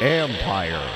Empire.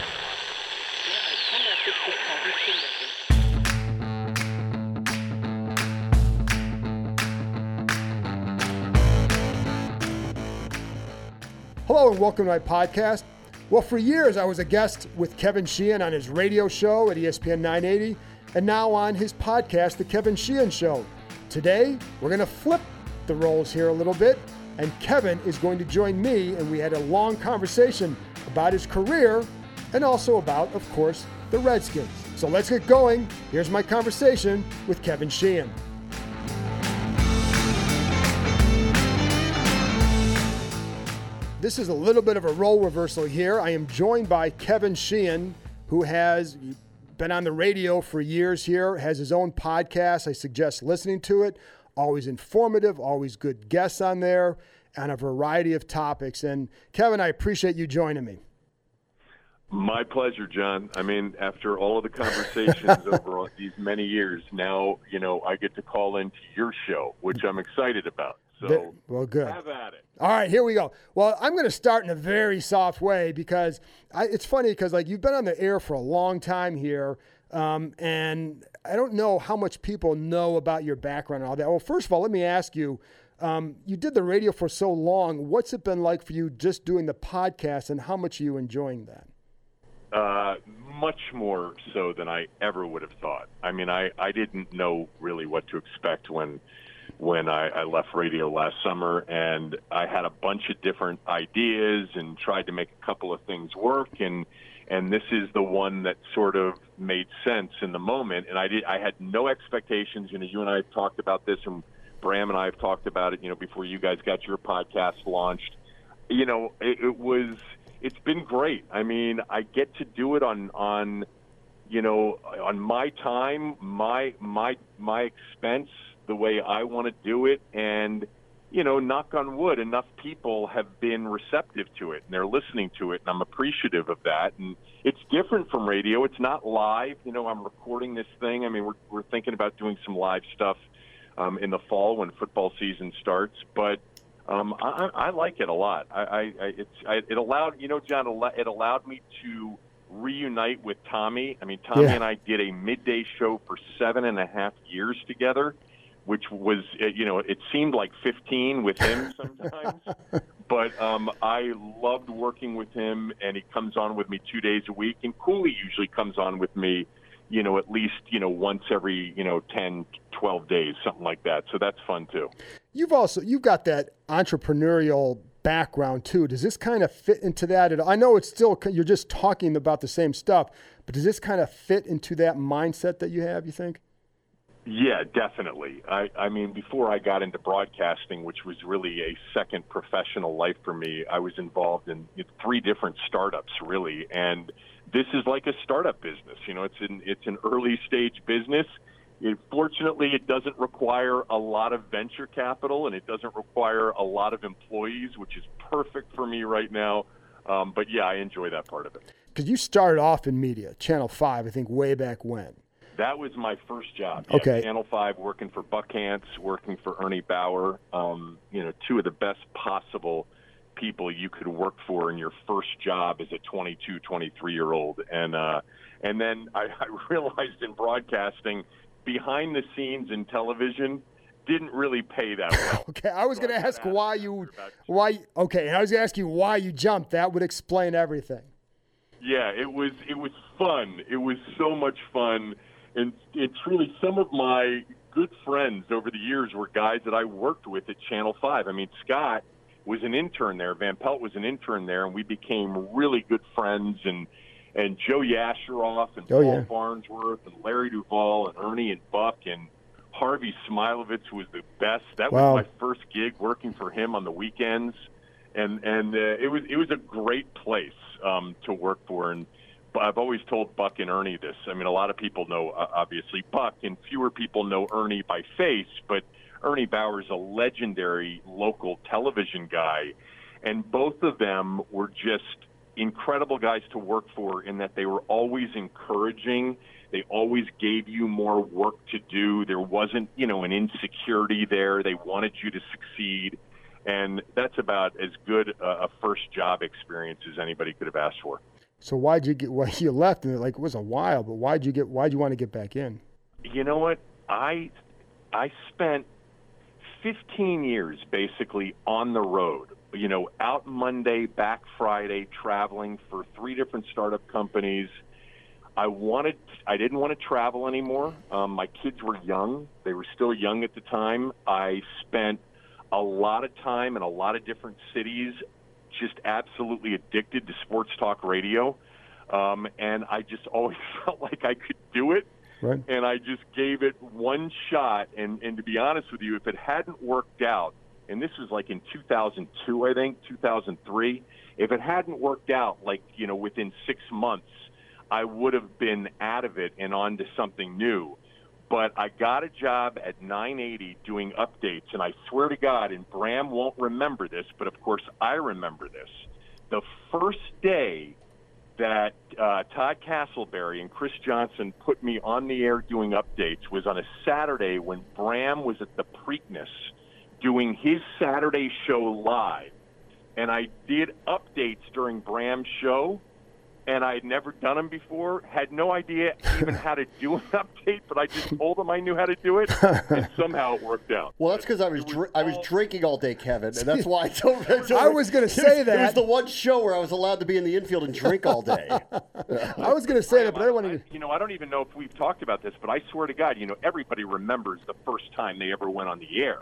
Hello and welcome to my podcast. Well, for years I was a guest with Kevin Sheehan on his radio show at ESPN 980 and now on his podcast, The Kevin Sheehan Show. Today, we're going to flip the roles here a little bit, and Kevin is going to join me, and we had a long conversation about his career and also about, of course, the Redskins. So let's get going. Here's my conversation with Kevin Sheehan. This is a little bit of a role reversal here. I am joined by Kevin Sheehan, who has been on the radio for years here, has his own podcast. I suggest listening to it. Always informative, always good guests on there on a variety of topics. And Kevin, I appreciate you joining me. My pleasure, John. I mean, after all of the conversations over these many years, now you know I get to call into your show, which I'm excited about. So, well, good. Have at it. All right, here we go. Well, I'm going to start in a very soft way because I, it's funny because like you've been on the air for a long time here, um, and I don't know how much people know about your background and all that. Well, first of all, let me ask you. Um, you did the radio for so long. What's it been like for you just doing the podcast, and how much are you enjoying that? Uh, much more so than I ever would have thought. I mean, I, I didn't know really what to expect when when I, I left radio last summer, and I had a bunch of different ideas and tried to make a couple of things work, and and this is the one that sort of made sense in the moment. And I did I had no expectations. You know, you and I have talked about this, and Bram and I have talked about it. You know, before you guys got your podcast launched, you know, it, it was it's been great. I mean, I get to do it on on you know on my time, my my my expense the way I want to do it. And, you know, knock on wood, enough people have been receptive to it and they're listening to it. And I'm appreciative of that. And it's different from radio. It's not live. You know, I'm recording this thing. I mean, we're, we're thinking about doing some live stuff um, in the fall when football season starts. But, um, I, I like it a lot. I, I, it's, I, it allowed, you know, John, it allowed me to reunite with Tommy. I mean, Tommy yeah. and I did a midday show for seven and a half years together which was uh, you know it seemed like 15 with him sometimes. But um, i loved working with him and he comes on with me two days a week and cooley usually comes on with me you know at least you know once every you know 10 12 days something like that. So that's fun too. You've also you've got that entrepreneurial background too. Does this kind of fit into that i know it's still you're just talking about the same stuff but does this kind of fit into that mindset that you have you think yeah, definitely. I, I mean, before I got into broadcasting, which was really a second professional life for me, I was involved in three different startups, really. And this is like a startup business. You know, it's an it's an early stage business. It, fortunately, it doesn't require a lot of venture capital, and it doesn't require a lot of employees, which is perfect for me right now. Um, but yeah, I enjoy that part of it. Because you started off in media, Channel Five, I think, way back when. That was my first job. Yeah, okay. Channel Five, working for Buck Hantz, working for Ernie Bauer. Um, you know, two of the best possible people you could work for in your first job as a 22, 23 year old. And uh, and then I, I realized in broadcasting, behind the scenes in television, didn't really pay that well. okay, I was so going to ask why you why. Okay, I was going to ask you why you jumped. That would explain everything. Yeah, it was it was fun. It was so much fun and and truly some of my good friends over the years were guys that I worked with at Channel Five. I mean, Scott was an intern there. Van Pelt was an intern there, and we became really good friends. And and Joe Yasharoff and oh, Paul yeah. And Larry Duvall and Ernie and Buck and Harvey Smilovitz was the best. That wow. was my first gig working for him on the weekends, and and uh, it was it was a great place um, to work for. And I've always told Buck and Ernie this. I mean, a lot of people know uh, obviously Buck, and fewer people know Ernie by face. But Ernie Bauer is a legendary local television guy, and both of them were just incredible guys to work for in that they were always encouraging. They always gave you more work to do. There wasn't, you know, an insecurity there. They wanted you to succeed. and that's about as good a, a first job experience as anybody could have asked for. So why'd you get? Well, you left, and like it was a while, but why'd you get? Why'd you want to get back in? You know what? I I spent 15 years basically on the road. You know, out Monday, back Friday, traveling for three different startup companies. I wanted, I didn't want to travel anymore. Um, my kids were young; they were still young at the time. I spent a lot of time in a lot of different cities, just absolutely addicted to sports talk radio, um, and I just always felt like I could do it. Right. And I just gave it one shot. And, and to be honest with you, if it hadn't worked out, and this was like in 2002, I think, 2003, if it hadn't worked out, like, you know, within six months, I would have been out of it and on to something new. But I got a job at 980 doing updates, and I swear to God, and Bram won't remember this, but of course I remember this. The first day that uh, Todd Castleberry and Chris Johnson put me on the air doing updates was on a Saturday when Bram was at the Preakness doing his Saturday show live. And I did updates during Bram's show and I had never done them before. Had no idea even how to do an update, but I just told them I knew how to do it, and somehow it worked out. Well, that's because I was, It was dr- I was all- drinking all day, Kevin, and that's why I told. I, told I was gonna say was- that. it was the one show where I was allowed to be in the infield and drink all day. I was going to say that, but I I, wanted to. you know, I don't even know if we've talked about this, but I swear to God, you know, everybody remembers the first time they ever went on the air,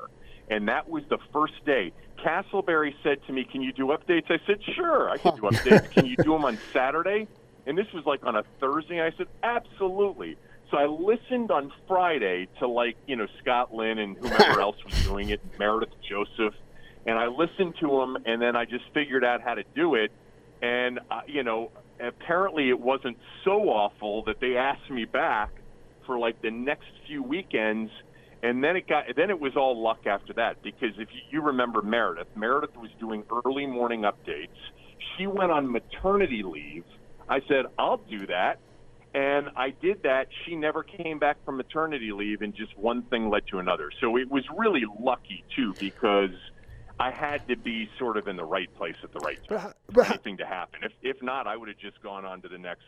and that was the first day. Castleberry said to me, "Can you do updates?" I said, "Sure, I can do updates. Can you do them on Saturday?" And this was like on a Thursday. I said, "Absolutely." So I listened on Friday to like you know Scott Lynn and whomever else was doing it, Meredith Joseph, and I listened to them, and then I just figured out how to do it. And uh, you know, apparently it wasn't so awful that they asked me back for like the next few weekends. And then it got then it was all luck after that because if you, you remember Meredith, Meredith was doing early morning updates. She went on maternity leave. I said, "I'll do that." And I did that. She never came back from maternity leave, and just one thing led to another. So it was really lucky, too, because I had to be sort of in the right place at the right time for anything to happen. If, if not, I would have just gone on to the next,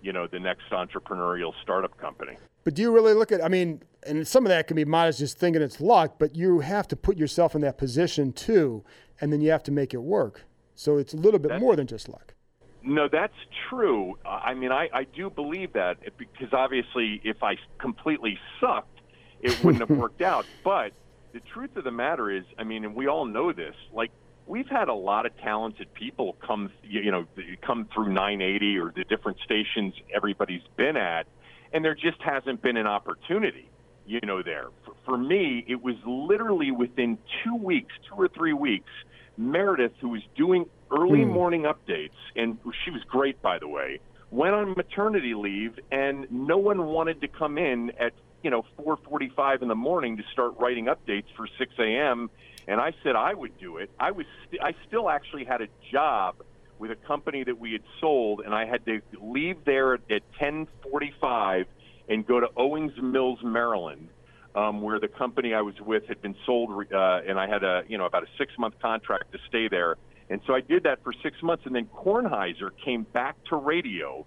you know, the next entrepreneurial startup company. But do you really look at? I mean, and some of that can be modest, just thinking it's luck. But you have to put yourself in that position too, and then you have to make it work. So it's a little bit That's- more than just luck. No, that's true. I mean, I, I do believe that because obviously, if I completely sucked, it wouldn't have worked out. But the truth of the matter is, I mean, and we all know this. Like, we've had a lot of talented people come, you you know, come through 980 or the different stations everybody's been at, and there just hasn't been an opportunity. You know, there for, for me, it was literally within two weeks, two or three weeks. Meredith, who was doing early Hmm. morning updates, and she was great, by the way, went on maternity leave, and no one wanted to come in at you know 4:45 in the morning to start writing updates for 6 a.m. And I said I would do it. I was st- I still actually had a job with a company that we had sold, and I had to leave there at 10:45 and go to Owings Mills, Maryland, um, where the company I was with had been sold, uh, and I had a you know about a six month contract to stay there. And so I did that for six months, and then Kornheiser came back to radio,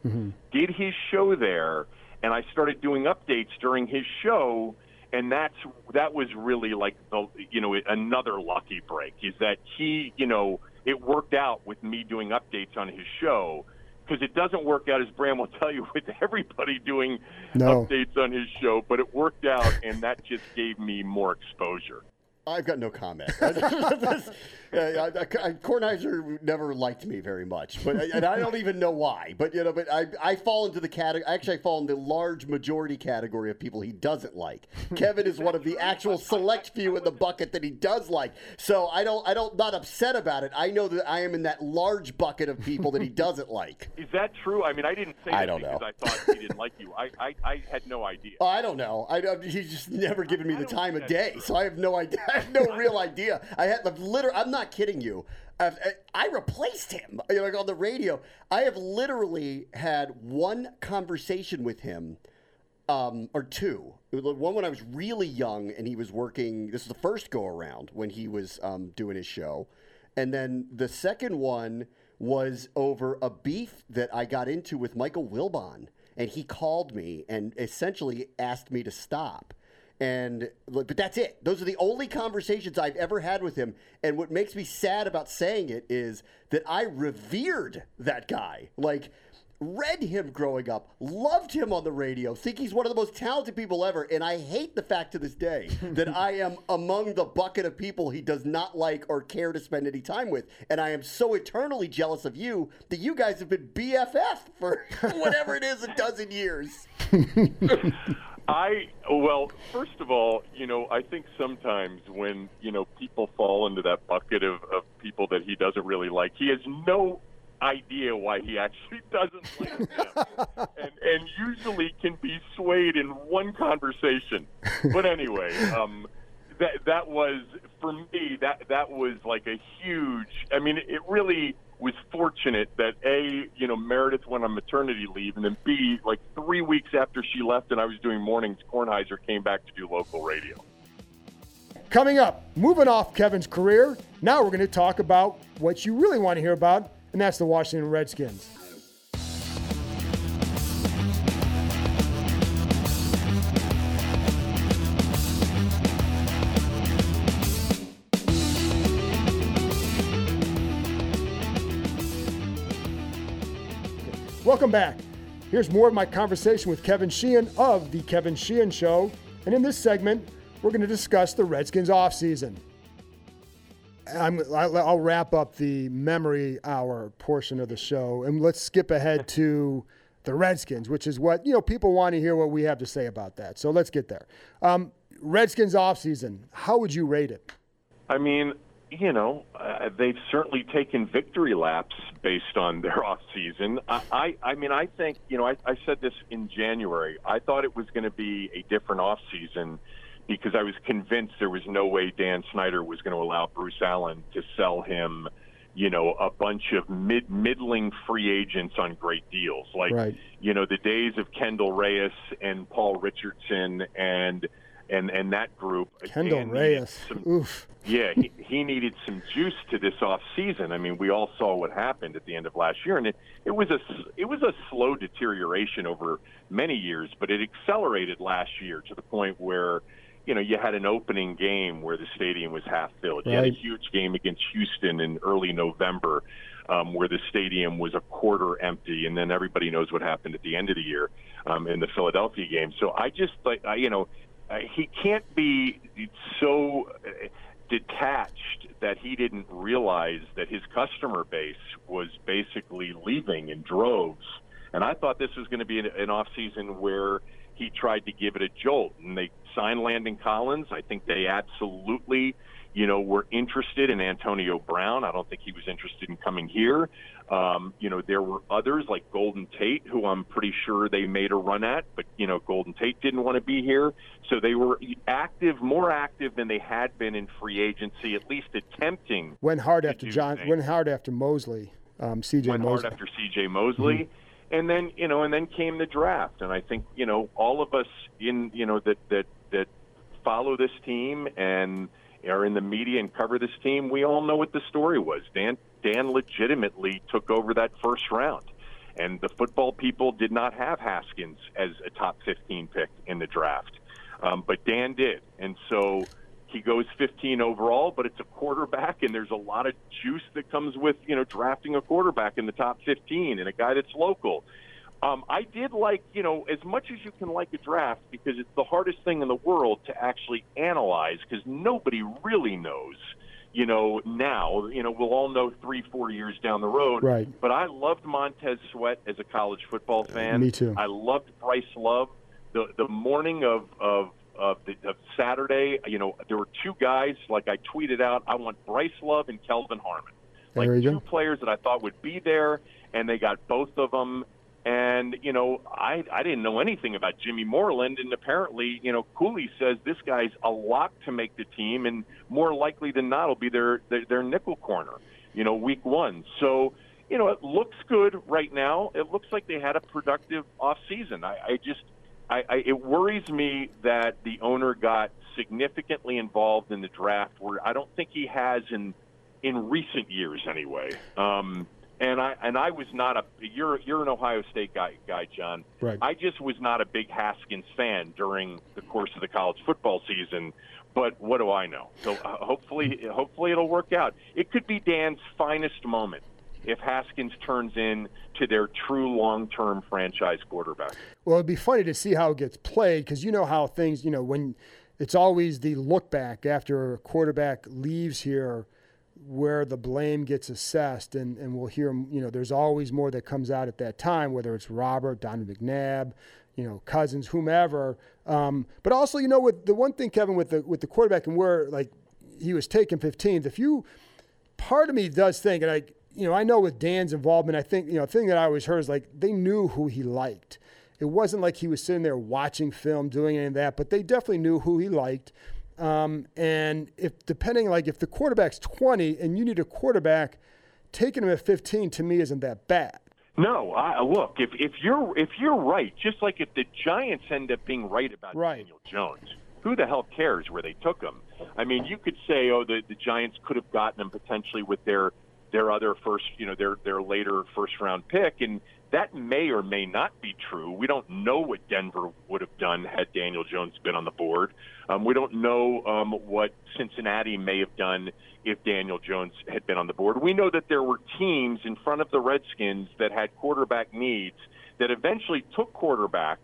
did his show there, and I started doing updates during his show. And that's that was really like the you know another lucky break is that he you know it worked out with me doing updates on his show because it doesn't work out as Bram will tell you with everybody doing No. updates on his show, but it worked out, and that just gave me more exposure. I've got no comment. This- I- I- Kornheiser never liked me very much, but and I don't even know why. But you know, but I, I fall into the category. Actually, I fall in the large majority category of people he doesn't like. Kevin is one of the actual select few in the bucket that he does like. So I don't, I don't, not upset about it. I know that I am in that large bucket of people that he doesn't like. Is that true? I mean, I didn't say I don't because know. I thought he didn't like you. I, I, I had no idea. Oh, I don't know. I he's just never given me the time of day, true. so I have no idea. I have no real idea. I had the literally. I'm not kidding you. I've, I replaced him, you know, like on the radio. I have literally had one conversation with him um, or two. One when I was really young and he was working. This is the first go around when he was um, doing his show, and then the second one was over a beef that I got into with Michael Wilbon, and he called me and essentially asked me to stop. And but that's it. Those are the only conversations I've ever had with him. And what makes me sad about saying it is that I revered that guy. Like read him growing up, loved him on the radio, think he's one of the most talented people ever, and I hate the fact to this day that I am among the bucket of people he does not like or care to spend any time with. And I am so eternally jealous of you that you guys have been BFF for whatever it is a dozen years. I well, first of all, you know, I think sometimes when you know people fall into that bucket of, of people that he doesn't really like, he has no idea why he actually doesn't like them, and and usually can be swayed in one conversation. But anyway, um, that that was for me that that was like a huge. I mean, it really was fortunate that a you know Meredith went on maternity leave, and then b like three weeks after she left, and I was doing mornings, Kornheiser came back to do local radio. Coming up, moving off Kevin's career, now we're going to talk about what you really want to hear about and that's the Washington Redskins. Welcome back. Here's more of my conversation with Kevin Sheehan of The Kevin Sheehan Show. And in this segment, we're going to discuss the Redskins offseason. I'm, I'll wrap up the memory hour portion of the show, and let's skip ahead to the Redskins, which is what you know people want to hear what we have to say about that. So let's get there. Um, Redskins offseason, how would you rate it? I mean, you know, uh, they've certainly taken victory laps based on their offseason. I, I, I mean, I think you know, I, I said this in January. I thought it was going to be a different off season because I was convinced there was no way Dan Snyder was going to allow Bruce Allen to sell him, you know, a bunch of mid middling free agents on great deals. Like, right. you know, the days of Kendall Reyes and Paul Richardson and and and that group. Kendall Reyes. Some, Oof. Yeah, he, he needed some juice to this off season. I mean, we all saw what happened at the end of last year, and it, it was a it was a slow deterioration over many years, but it accelerated last year to the point where you know, you had an opening game where the stadium was half filled. You had a huge game against Houston in early November um, where the stadium was a quarter empty, and then everybody knows what happened at the end of the year um, in the Philadelphia game. So I just, like, I, you know, uh, he can't be so uh, detached that he didn't realize that his customer base was basically leaving in droves. And I thought this was going to be an, an off season where he tried to give it a jolt, and they signed Landon Collins. I think they absolutely, you know, were interested in Antonio Brown. I don't think he was interested in coming here. Um, you know, there were others like Golden Tate, who I'm pretty sure they made a run at, but you know, Golden Tate didn't want to be here, so they were active, more active than they had been in free agency, at least attempting. Went hard after John. Things. Went hard after Mosley. Um, C.J. Went Mosley. hard after C.J. Mosley. Mm-hmm and then you know and then came the draft and i think you know all of us in you know that that that follow this team and are in the media and cover this team we all know what the story was dan dan legitimately took over that first round. And the football people did not have haskins as a top 15 pick in the draft. Um, but dan did. And so he goes 15 overall, but it's a quarterback, and there's a lot of juice that comes with you know drafting a quarterback in the top 15 and a guy that's local. Um, I did like, you know, as much as you can like a draft because it's the hardest thing in the world to actually analyze because nobody really knows, you know, now. You know, we'll all know three, four years down the road. Right. But I loved Montez Sweat as a college football fan. Me too. I loved Bryce Love. The the morning of of of, the, of Saturday, you know, there were two guys, like I tweeted out, I want Bryce Love and Kelvin Harmon. Like two players that I thought would be there, and they got both of them. And, you know, I, I didn't know anything about Jimmy Moreland, and apparently, you know, Cooley says this guy's a lock to make the team, and more likely than not will be their, their, their nickel corner, you know, week one. So, you know, it looks good right now. It looks like they had a productive off season. I, I just – I, I, it worries me that the owner got significantly involved in the draft, where I don't think he has in in recent years, anyway. Um, and I and I was not a you're you're an Ohio State guy, guy John. Right. I just was not a big Haskins fan during the course of the college football season. But what do I know? So uh, hopefully, hopefully it'll work out. It could be Dan's finest moment if Haskins turns in to their true long-term franchise quarterback. Well, it'd be funny to see how it gets played because you know how things, you know, when it's always the look back after a quarterback leaves here where the blame gets assessed and, and we'll hear you know there's always more that comes out at that time whether it's robert donovan mcnabb you know cousins whomever. Um, but also you know with the one thing kevin with the with the quarterback and where like he was taken 15th if you part of me does think and i you know i know with dan's involvement i think you know the thing that i always heard is like they knew who he liked. It wasn't like he was sitting there watching film doing any of that but they definitely knew who he liked um, and if depending, like if the quarterback's 20 and you need a quarterback, taking him at 15 to me isn't that bad. No, I, look if if you're if you're right, just like if the Giants end up being right about right. Daniel Jones, who the hell cares where they took him? I mean, you could say, oh, the the Giants could have gotten him potentially with their their other first, you know, their their later first round pick, and that may or may not be true. We don't know what Denver would have done had Daniel Jones been on the board. Um, we don't know um, what Cincinnati may have done if Daniel Jones had been on the board. We know that there were teams in front of the Redskins that had quarterback needs that eventually took quarterbacks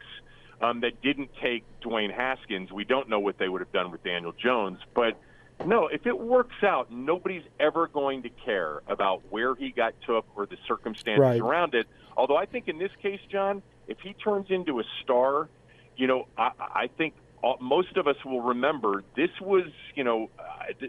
um, that didn't take Dwayne Haskins. We don't know what they would have done with Daniel Jones, but no, if it works out, nobody's ever going to care about where he got took or the circumstances right. around it. Although I think in this case, John, if he turns into a star, you know, I, I think most of us will remember this was, you know, uh,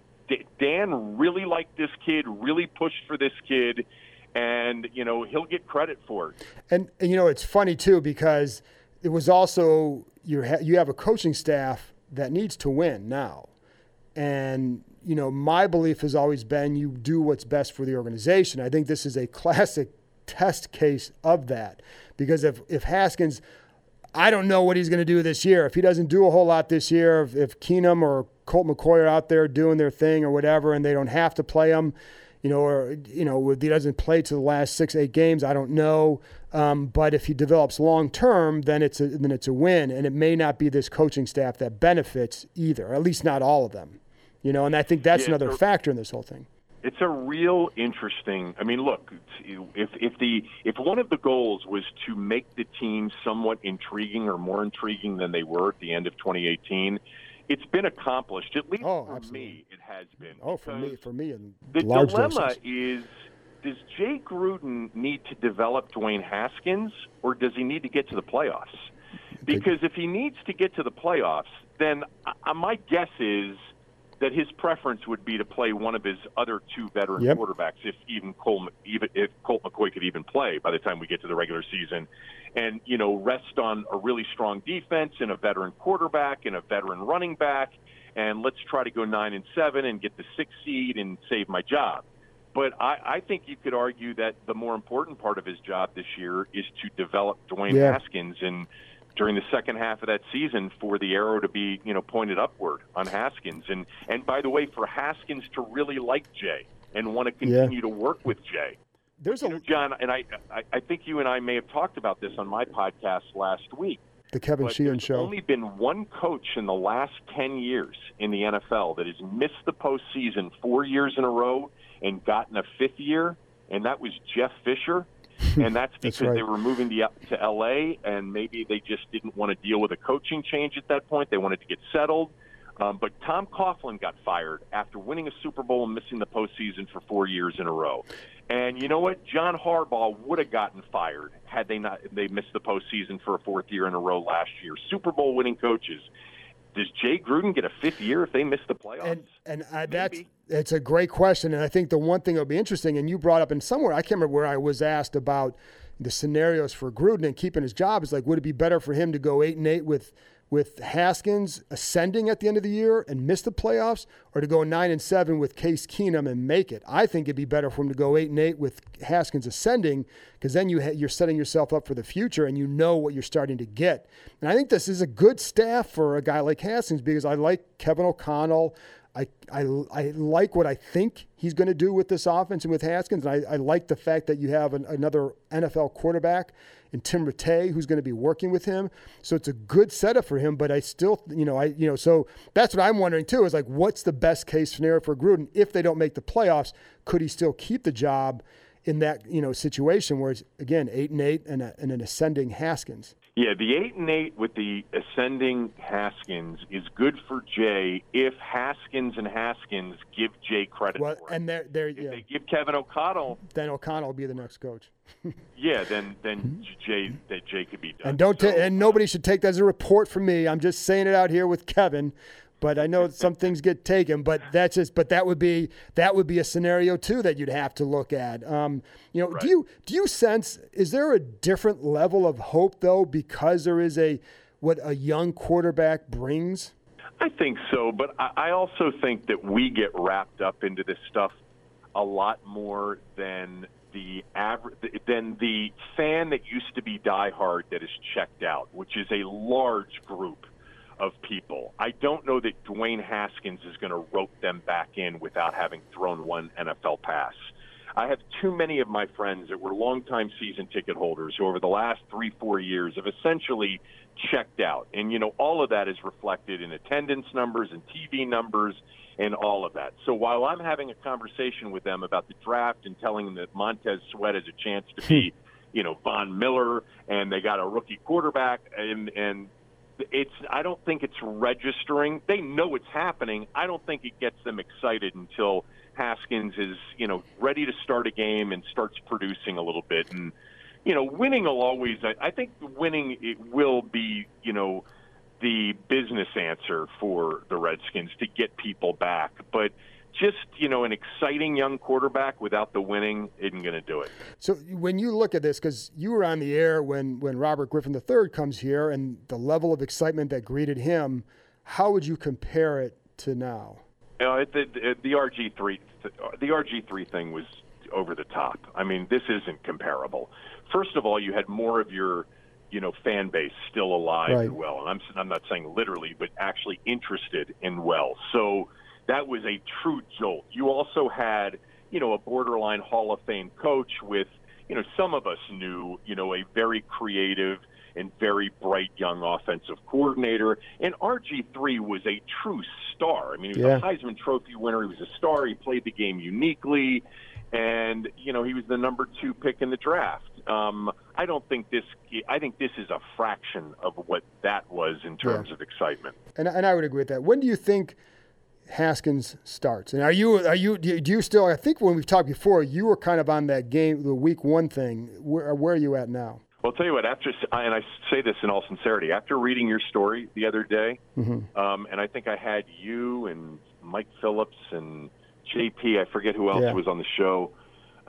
Dan really liked this kid, really pushed for this kid, and you know he'll get credit for it. And, and you know it's funny too because it was also you you have a coaching staff that needs to win now, and you know my belief has always been you do what's best for the organization. I think this is a classic test case of that because if if Haskins I don't know what he's going to do this year. If he doesn't do a whole lot this year, if, if Keenum or Colt McCoy are out there doing their thing or whatever, and they don't have to play him, you know, or you know, if he doesn't play to the last six, eight games, I don't know. Um, but if he develops long term, then it's a, then it's a win, and it may not be this coaching staff that benefits either, at least not all of them. You know, and I think that's yeah, another factor in this whole thing it's a real interesting. I mean, look, if if the if one of the goals was to make the team somewhat intriguing or more intriguing than they were at the end of 2018, it's been accomplished. At least oh, for absolutely. me, it has been. Oh, for me, for me, and the large dilemma doses. is. Does Jay Gruden need to develop Dwayne Haskins, or does he need to get to the playoffs? Because if he needs to get to the playoffs, then uh, my guess is that his preference would be to play one of his other two veteran yep. quarterbacks, if even Cole, even if Colt McCoy could even play by the time we get to the regular season, and you know rest on a really strong defense and a veteran quarterback and a veteran running back, and let's try to go nine and seven and get the sixth seed and save my job. But I, I think you could argue that the more important part of his job this year is to develop Dwayne yeah. Haskins and during the second half of that season for the arrow to be you know pointed upward on Haskins and and by the way for Haskins to really like Jay and want to continue yeah. to work with Jay. There's you a know, John and I, I I think you and I may have talked about this on my podcast last week. The Kevin but Sheehan there's show. only been one coach in the last 10 years in the NFL that has missed the postseason four years in a row and gotten a fifth year, and that was Jeff Fisher and that's because that's right. they were moving to, to L.A. and maybe they just didn't want to deal with a coaching change at that point. They wanted to get settled. Um, but Tom Coughlin got fired after winning a Super Bowl and missing the postseason for four years in a row. And you know what? John Harbaugh would have gotten fired had they not they missed the postseason for a fourth year in a row last year. Super Bowl winning coaches does Jay Gruden get a fifth year if they miss the playoffs? And and uh, that's it's a great question, and I think the one thing that'll be interesting, and you brought up in somewhere I can't remember where I was asked about the scenarios for Gruden and keeping his job is like, would it be better for him to go eight and eight with with Haskins ascending at the end of the year and miss the playoffs, or to go nine and seven with Case Keenum and make it. I think it'd be better for him to go eight and eight with Haskins ascending, because then you ha- you're setting yourself up for the future and you know what you're starting to get. And I think this is a good staff for a guy like Haskins because I like Kevin O'Connell. I, I, I like what I think he's going to do with this offense and with Haskins. And I, I like the fact that you have an, another NFL quarterback in Tim Rattay who's going to be working with him. So it's a good setup for him. But I still, you know, I, you know, so that's what I'm wondering too is like, what's the best case scenario for Gruden if they don't make the playoffs? Could he still keep the job in that you know situation where it's again eight and eight and, a, and an ascending Haskins? Yeah, the eight and eight with the ascending Haskins is good for Jay if Haskins and Haskins give Jay credit well, for it. And they're, they're, if yeah. they give Kevin O'Connell, then O'Connell will be the next coach. yeah, then then mhm. Jay that Jay could be done. And don't so, ta- and nobody should take that as a report from me. I'm just saying it out here with Kevin. But I know some things get taken. But that's just. But that would be that would be a scenario too that you'd have to look at. Um, you know, Right. do you do you sense is there a different level of hope though because there is a what a young quarterback brings? I think so, but I, I also think that we get wrapped up into this stuff a lot more than the average than the fan that used to be diehard that is checked out, which is a large group of people. I don't know that Dwayne Haskins is going to rope them back in without having thrown one NFL pass. I have too many of my friends that were longtime season ticket holders who, over the last three, four years, have essentially checked out. And, you know, all of that is reflected in attendance numbers and TV numbers and all of that. So while I'm having a conversation with them about the draft and telling them that Montez Sweat has a chance to hmm. be, you know, Von Miller and they got a rookie quarterback and, and, it's I don't think it's registering. They know it's happening. I don't think it gets them excited until Haskins is, you know, ready to start a game and starts producing a little bit. And you know, winning will always. I, I think winning it will be, you know, the business answer for the Redskins to get people back. But just you know, an exciting young quarterback without the winning isn't going to do it. So when you look at this, because you were on the air when when Robert Griffin III comes here, and the level of excitement that greeted him, how would you compare it to now? You know, it, the, the RG three, the RG three thing was over the top. I mean, this isn't comparable. First of all, you had more of your, you know, fan base still alive Right. and well, and I'm I'm not saying literally, but actually interested in well. So that was a true jolt. You also had, you know, a borderline Hall of Fame coach with, you know, some of us knew, you know, a very creative and very bright young offensive coordinator. And RG3 was a true star. I mean, he was Yeah. a Heisman Trophy winner. He was a star. He played the game uniquely. And, you know, he was the number two pick in the draft. Um, I don't think this, I think this is a fraction of what that was in terms of excitement. And, and I would agree with that. When do you think Haskins starts? And are you are you do you- still? I think when we've talked before, you were kind of on that game, the week one thing. Where, where are you at now? Well, I'll tell you what. After and I say this in all sincerity, after reading your story the other day, um, and I think I had you and Mike Phillips and JP. I forget who else Yeah. was on the show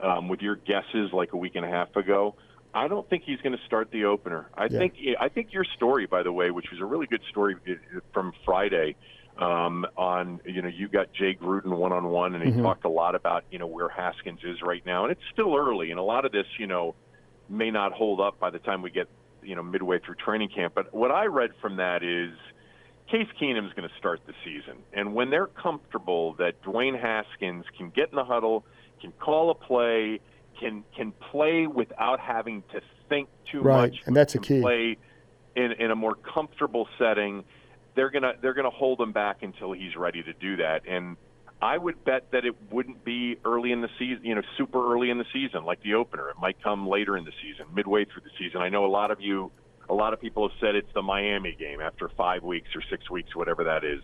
um, with your guesses like a week and a half ago. I don't think he's going to start the opener. I Yeah. think I think your story, by the way, which was a really good story uh, from Friday, um, on you know you got Jay Gruden one on one, and he talked a lot about you know where Haskins is right now, and it's still early, and a lot of this you know may not hold up by the time we get you know midway through training camp. But what I read from that is Case Keenum's going to start the season, and when they're comfortable that Dwayne Haskins can get in the huddle, can call a play, can can play without having to think too Right, much, and that's a key. Play in in a more comfortable setting. They're gonna they're gonna hold him back until he's ready to do that, and I would bet that it wouldn't be early in the season, you know, super early in the season like the opener. It might come later in the season, midway through the season. I know a lot of you, a lot of people have said it's the Miami game after five weeks or six weeks, whatever that is.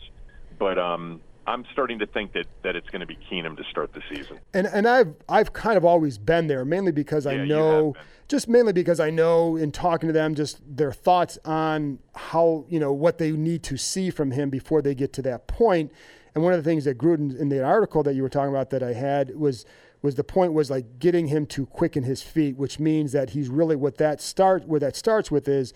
But um, I'm starting to think that, that it's going to be Keenum to start the season. And and I've I've kind of always been there, mainly because I Yeah, you know, just mainly because I know in talking to them, just their thoughts on how you know what they need to see from him before they get to that point. And one of the things that Gruden in the article that you were talking about that I had was was the point was like getting him to quicken his feet, which means that he's really what that start where that starts with is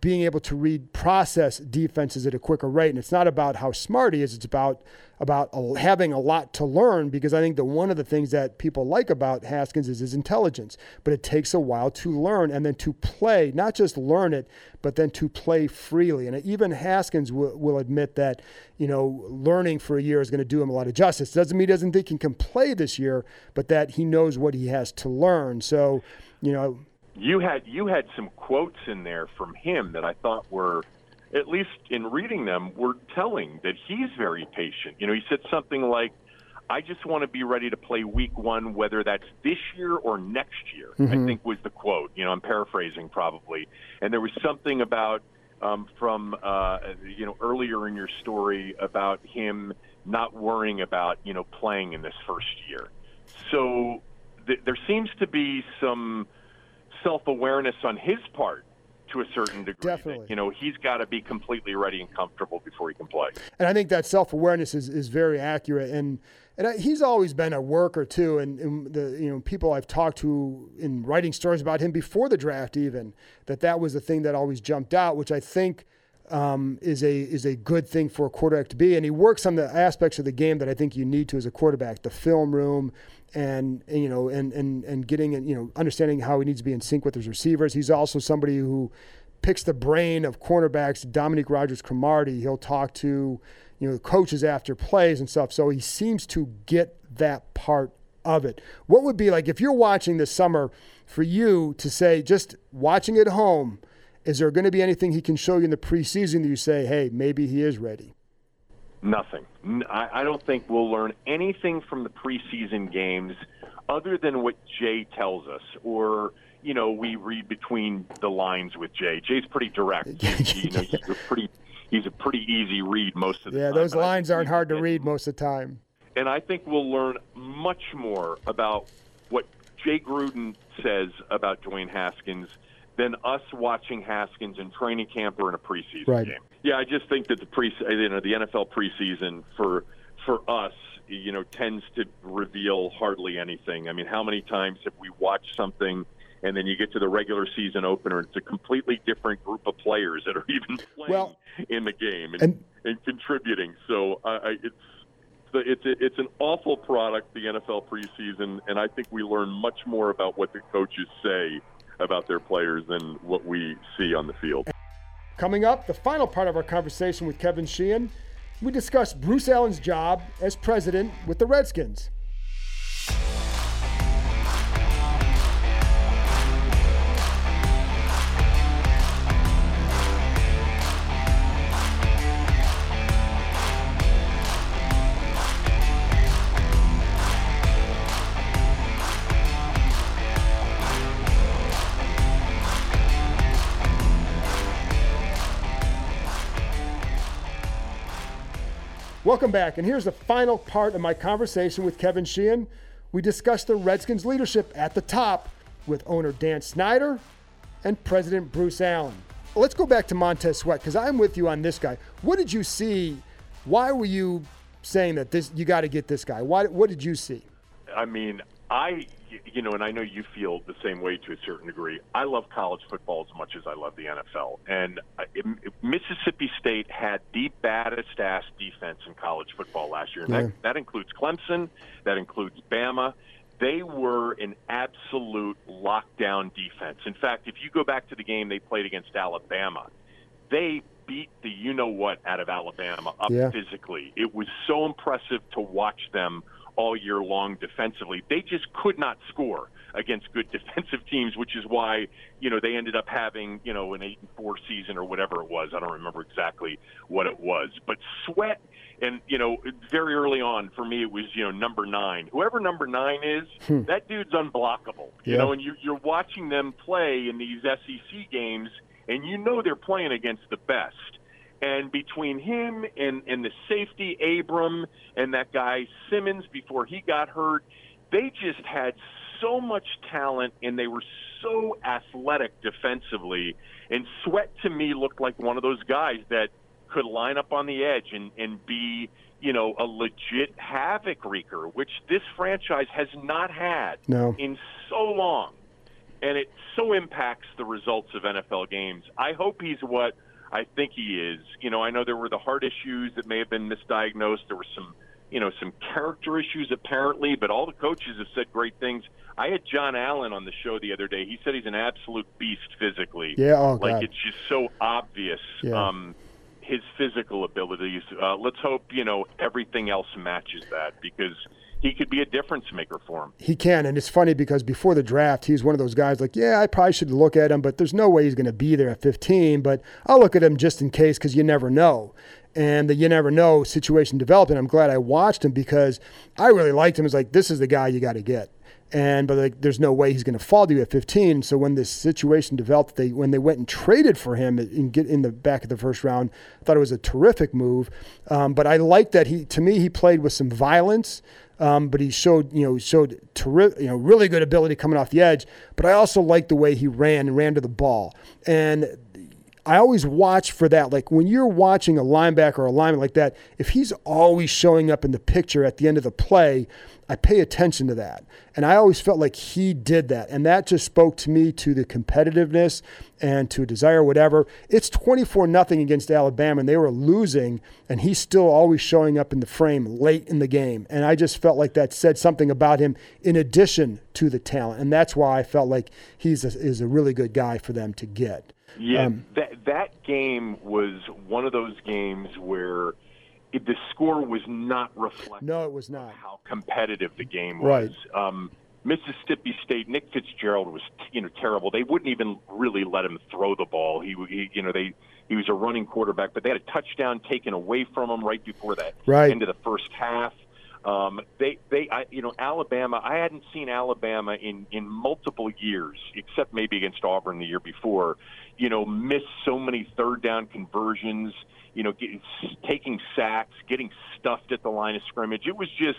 being able to read process defenses at a quicker rate. And it's not about how smart he is, it's about about having a lot to learn because I think that one of the things that people like about Haskins is his intelligence, but it takes a while to learn and then to play, not just learn it, but then to play freely. And even Haskins will, will admit that, you know, learning for a year is going to do him a lot of justice. Doesn't mean he doesn't think he can play this year, but that he knows what he has to learn. So, you know, you had you had some quotes in there from him that I thought were at least in reading them, were telling that he's very patient. You know, he said something like, I just want to be ready to play week one, whether that's this year or next year, mm-hmm. I think was the quote. You know, I'm paraphrasing probably. And there was something about um, from, uh, you know, earlier in your story about him not worrying about, you know, playing in this first year. So th- there seems to be some self awareness on his part to a certain degree. Definitely. That, you know, he's got to be completely ready and comfortable before he can play. And I think that self awareness is, is very accurate. And and I, he's always been a worker too. And, and, the you know people I've talked to in writing stories about him before the draft, even that that was the thing that always jumped out, which I think. Um, is a is a good thing for a quarterback to be, and he works on the aspects of the game that I think you need to as a quarterback: the film room, and, and, you know and and and getting you know understanding how he needs to be in sync with his receivers. He's also somebody who picks the brain of cornerbacks. Dominique Rodgers Cromartie. He'll talk to you know the coaches after plays and stuff. So he seems to get that part of it. What would be like if you're watching this summer for you to say just watching at home? Is there going to be anything he can show you in the preseason that you say, hey, maybe he is ready? Nothing. I don't think we'll learn anything from the preseason games other than what Jay tells us, or you know, we read between the lines with Jay. Jay's pretty direct. you know, he's a pretty he's a pretty easy read most of the yeah, time. Yeah, those lines aren't hard to read most of the time. And I think we'll learn much more about what Jay Gruden says about Dwayne Haskins than us watching Haskins in training camp or in a preseason right. game. Yeah, I just think that the pre you know the NFL preseason for for us you know tends to reveal hardly anything. I mean, how many times have we watched something and then you get to the regular season opener and it's a completely different group of players that are even playing well, in the game and, and, and contributing. So uh, it's it's it's an awful product, the NFL preseason, and I think we learn much more about what the coaches say about their players than what we see on the field. Coming up, the final part of our conversation with Kevin Sheehan, we discuss Bruce Allen's job as president with the Redskins. Welcome back, and here's the final part of my conversation with Kevin Sheehan. We discussed the Redskins' leadership at the top with owner Dan Snyder and President Bruce Allen. Let's go back to Montez Sweat because I'm with you on this guy. What did you see? Why were you saying that this? You got to get this guy. Why? What did you see? I mean, I you know, and I know you feel the same way to a certain degree. I love college football as much as I love the NFL, and Mississippi State had the baddest ass defense in college football last year. And yeah. that, that includes Clemson, that includes Bama. They were an absolute lockdown defense. In fact, if you go back to the game they played against Alabama, they beat the you know what out of Alabama up yeah. physically. It was so impressive to watch them all year long defensively. They just could not score against good defensive teams, which is why you know they ended up having you know an eight and four season or whatever it was. I don't remember exactly what it was, but Sweat and you know very early on for me it was you know number nine. Whoever number nine is, hmm. that dude's unblockable. You yeah. know, and you, you're watching them play in these SEC games, and you know they're playing against the best. And between him and, and the safety, Abram, and that guy Simmons before he got hurt, they just had so much talent and they were so athletic defensively. And Sweat to me looked like one of those guys that could line up on the edge and, and be, you know, a legit havoc wreaker, which this franchise has not had no. in so long. and it so impacts the results of NFL games. I hope he's what I think he is. You know, I know there were the heart issues that may have been misdiagnosed. There were some, you know, some character issues apparently, but all the coaches have said great things. I had John Allen on the show the other day. He said he's an absolute beast physically. Yeah, oh, like God. it's just so obvious. Yeah. Um, his physical abilities. Uh, let's hope you know everything else matches that because he could be a difference maker for him. He can, and it's funny because before the draft, he's one of those guys like, yeah, I probably should look at him, but there's no way he's going to be there at 15. But I'll look at him just in case because you never know. And the you never know situation developed, and I'm glad I watched him because I really liked him. It's like this is the guy you got to get. And but like, there's no way he's going to fall to you at 15. So when this situation developed, they when they went and traded for him and get in the back of the first round, I thought it was a terrific move. Um, but I like that he to me he played with some violence. Um, but he showed, you know, showed terri- you know, really good ability coming off the edge. But I also liked the way he ran and ran to the ball. And I always watch for that. Like when you're watching a linebacker or a lineman like that, if he's always showing up in the picture at the end of the play, I pay attention to that. And I always felt like he did that. And that just spoke to me to the competitiveness and to desire, whatever. It's 24 nothing against Alabama, and they were losing, and he's still always showing up in the frame late in the game. And I just felt like that said something about him in addition to the talent. And that's why I felt like he's a, is a really good guy for them to get. Yeah, Um, that that game was one of those games where it, the score was not reflective No, it was not. how competitive the game Right. was. Um, Mississippi State, Nick Fitzgerald was you know terrible. They wouldn't even really let him throw the ball. He, he you know they he was a running quarterback, but they had a touchdown taken away from him right before that Right. end of the first half. Um, they, they, I, you know, Alabama. I hadn't seen Alabama in in multiple years, except maybe against Auburn the year before. You know, miss so many third down conversions. You know, getting, taking sacks, getting stuffed at the line of scrimmage. It was just,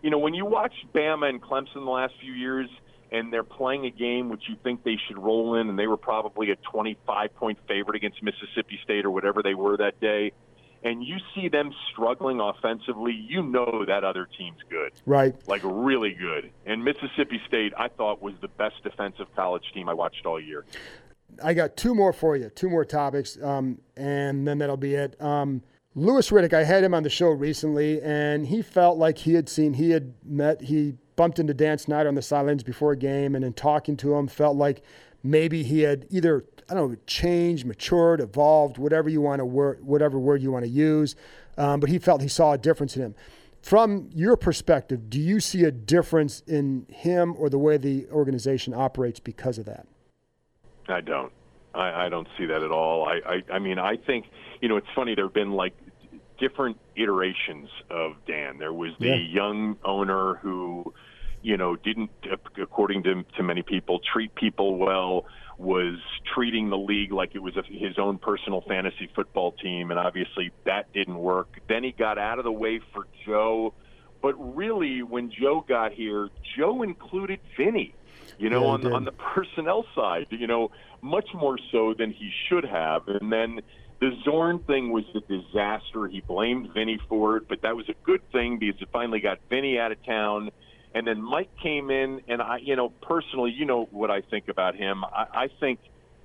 you know, when you watch Bama and Clemson the last few years, and they're playing a game which you think they should roll in, and they were probably a 25 point favorite against Mississippi State or whatever they were that day and you see them struggling offensively, you know that other team's good, Right. like really good. And Mississippi State, I thought, was the best defensive college team I watched all year. I got two more for you, two more topics, um, and then that'll be it. Um, Louis Riddick, I had him on the show recently, and he felt like he had seen, he had met, he bumped into Dan Snyder on the sidelines before a game, and in talking to him, felt like maybe he had either, I don't know, changed, matured, evolved, whatever you want to word, whatever word you want to use, um, but he felt he saw a difference in him. From your perspective, do you see a difference in him or the way the organization operates because of that? I don't. I, I don't see that at all. I, I, I mean, I think you know it's funny. There have been like different iterations of Dan. There was the Yeah. young owner who, you know, didn't, according to to many people, treat people well. Was treating the league like it was a, his own personal fantasy football team, and obviously that didn't work. Then he got out of the way for Joe, but really, when Joe got here, Joe included Vinny you know, Yeah, on did. on the personnel side, you know, much more so than he should have. And then the Zorn thing was a disaster. He blamed Vinny for it, but that was a good thing because it finally got Vinny out of town. And then Mike came in, and I, you know, personally, you know what I think about him. I, I think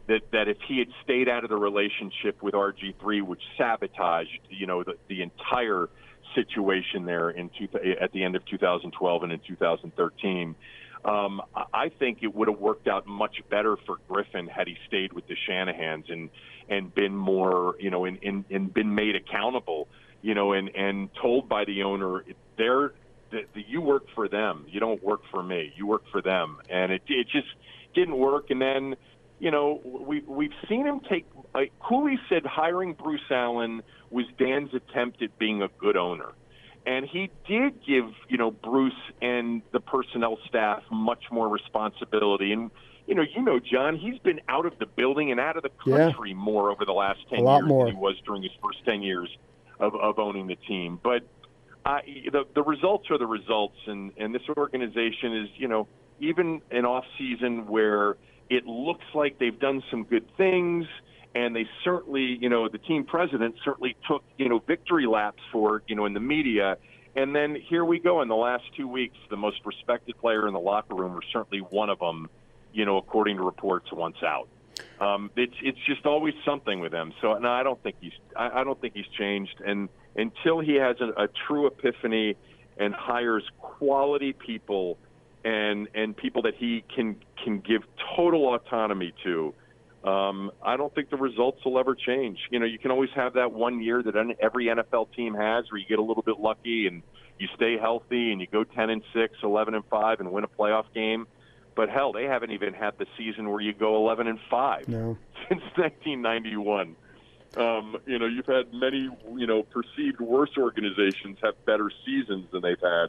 that that if he had stayed out of the relationship with RG3, which sabotaged, you know, the, the entire situation there in two, at the end of 2012 and in 2013. Um, I- think it would have worked out much better for Griffin had he stayed with the Shanahans and and been more, you know, and, and, and been made accountable, you know, and, and told by the owner, they're the, the, you work for them, you don't work for me, you work for them, and it it just didn't work. And then, you know, we we've seen him take. Like Cooley said, hiring Bruce Allen was Dan's attempt at being a good owner and he did give you know Bruce and the personnel staff much more responsibility. And you know, you know, John, he's been out of the building and out of the Yeah. country more over the last ten A lot years more. than he was during his first ten years of, of owning the team. But I, the the results are the results, and and this organization is you know even an off season where it looks like they've done some good things and they certainly, you know, the team president certainly took, you know, victory laps for, you know, in the media. And then here we go in the last two weeks, the most respected player in the locker room, or certainly one of them, you know, according to reports, once out. Um, it's it's just always something with him. So no, I don't think he's I, I don't think he's changed. And until he has a, a true epiphany and hires quality people and and people that he can can give total autonomy to, um, I don't think the results will ever change. You know, you can always have that one year that every NFL team has where you get a little bit lucky and you stay healthy and you go 10 and 6, 11 and 5 and win a playoff game. But hell, they haven't even had the season where you go 11 and 5 no. since 1991. Um, you know, you've had many, you know, perceived worse organizations have better seasons than they've had,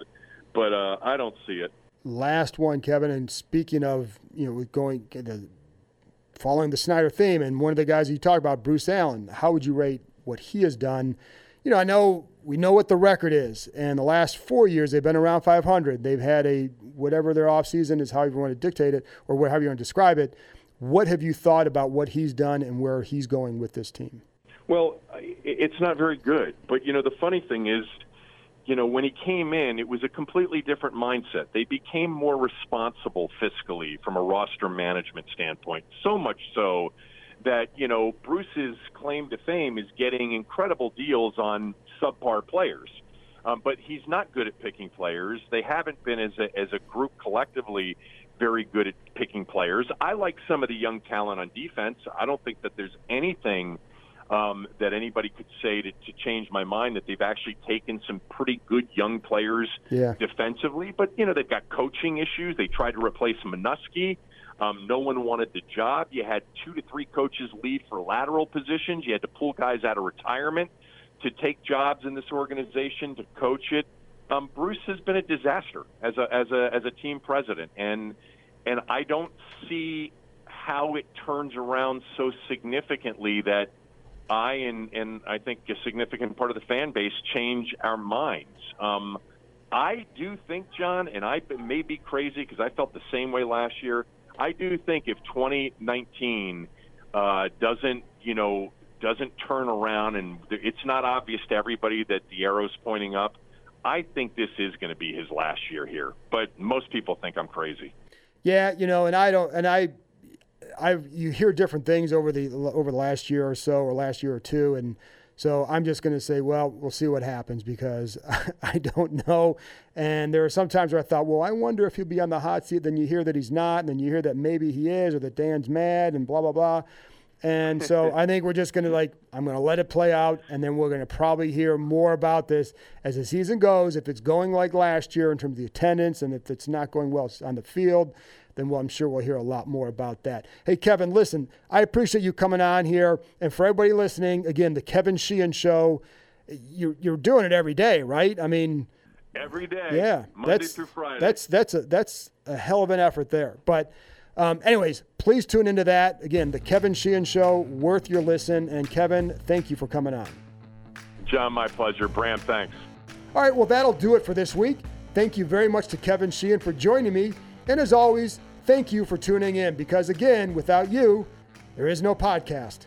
but uh, I don't see it. Last one, Kevin. And speaking of, you know, going the following the Snyder theme, and one of the guys you talked about, Bruce Allen, how would you rate what he has done? You know, I know we know what the record is, and the last four years they've been around 500. They've had a whatever their offseason is, however you want to dictate it, or however you want to describe it. What have you thought about what he's done and where he's going with this team? Well, it's not very good. But you know, the funny thing is, you know, when he came in, it was a completely different mindset. They became more responsible fiscally from a roster management standpoint. So much so that, you know, Bruce's claim to fame is getting incredible deals on subpar players. Um, but he's not good at picking players. They haven't been as a, as a group collectively very good at picking players. I like some of the young talent on defense. I don't think that there's anything um, that anybody could say to, to change my mind that they've actually taken some pretty good young players yeah. defensively. But, you know, they've got coaching issues. They tried to replace Manusky. Um, no one wanted the job. You had two to three coaches leave for lateral positions. You had to pull guys out of retirement to take jobs in this organization to coach it. Um, Bruce has been a disaster as a as a as a team president, and and I don't see how it turns around so significantly that I and, and I think a significant part of the fan base change our minds. Um, I do think, John, and I may be crazy because I felt the same way last year. I do think if 2019 uh, doesn't, you know, doesn't turn around and it's not obvious to everybody that the arrow's pointing up, I think this is going to be his last year here. But most people think I'm crazy. Yeah, you know, and I don't, and I I you hear different things over the over the last year or so or last year or two, and so I'm just going to say, well, we'll see what happens because I don't know. And there are some times where I thought, well, I wonder if he'll be on the hot seat. Then you hear that he's not, and then you hear that maybe he is, or that Dan's mad, and blah blah blah. And so I think we're just going to like, I'm going to let it play out, and then we're going to probably hear more about this as the season goes. If it's going like last year in terms of the attendance, and if it's not going well on the field, then we'll, I'm sure we'll hear a lot more about that. Hey, Kevin, listen, I appreciate you coming on here. And for everybody listening, again, the Kevin Sheehan Show, you're, you're doing it every day, right? I mean, every day. Yeah. Monday that's, through Friday. That's, that's, a, that's a hell of an effort there. But, um, anyways, please tune into that. Again, the Kevin Sheehan Show, worth your listen. And Kevin, thank you for coming on. John, my pleasure. Bram, thanks. All right, well, that'll do it for this week. Thank you very much to Kevin Sheehan for joining me. And as always, thank you for tuning in because, again, without you, there is no podcast.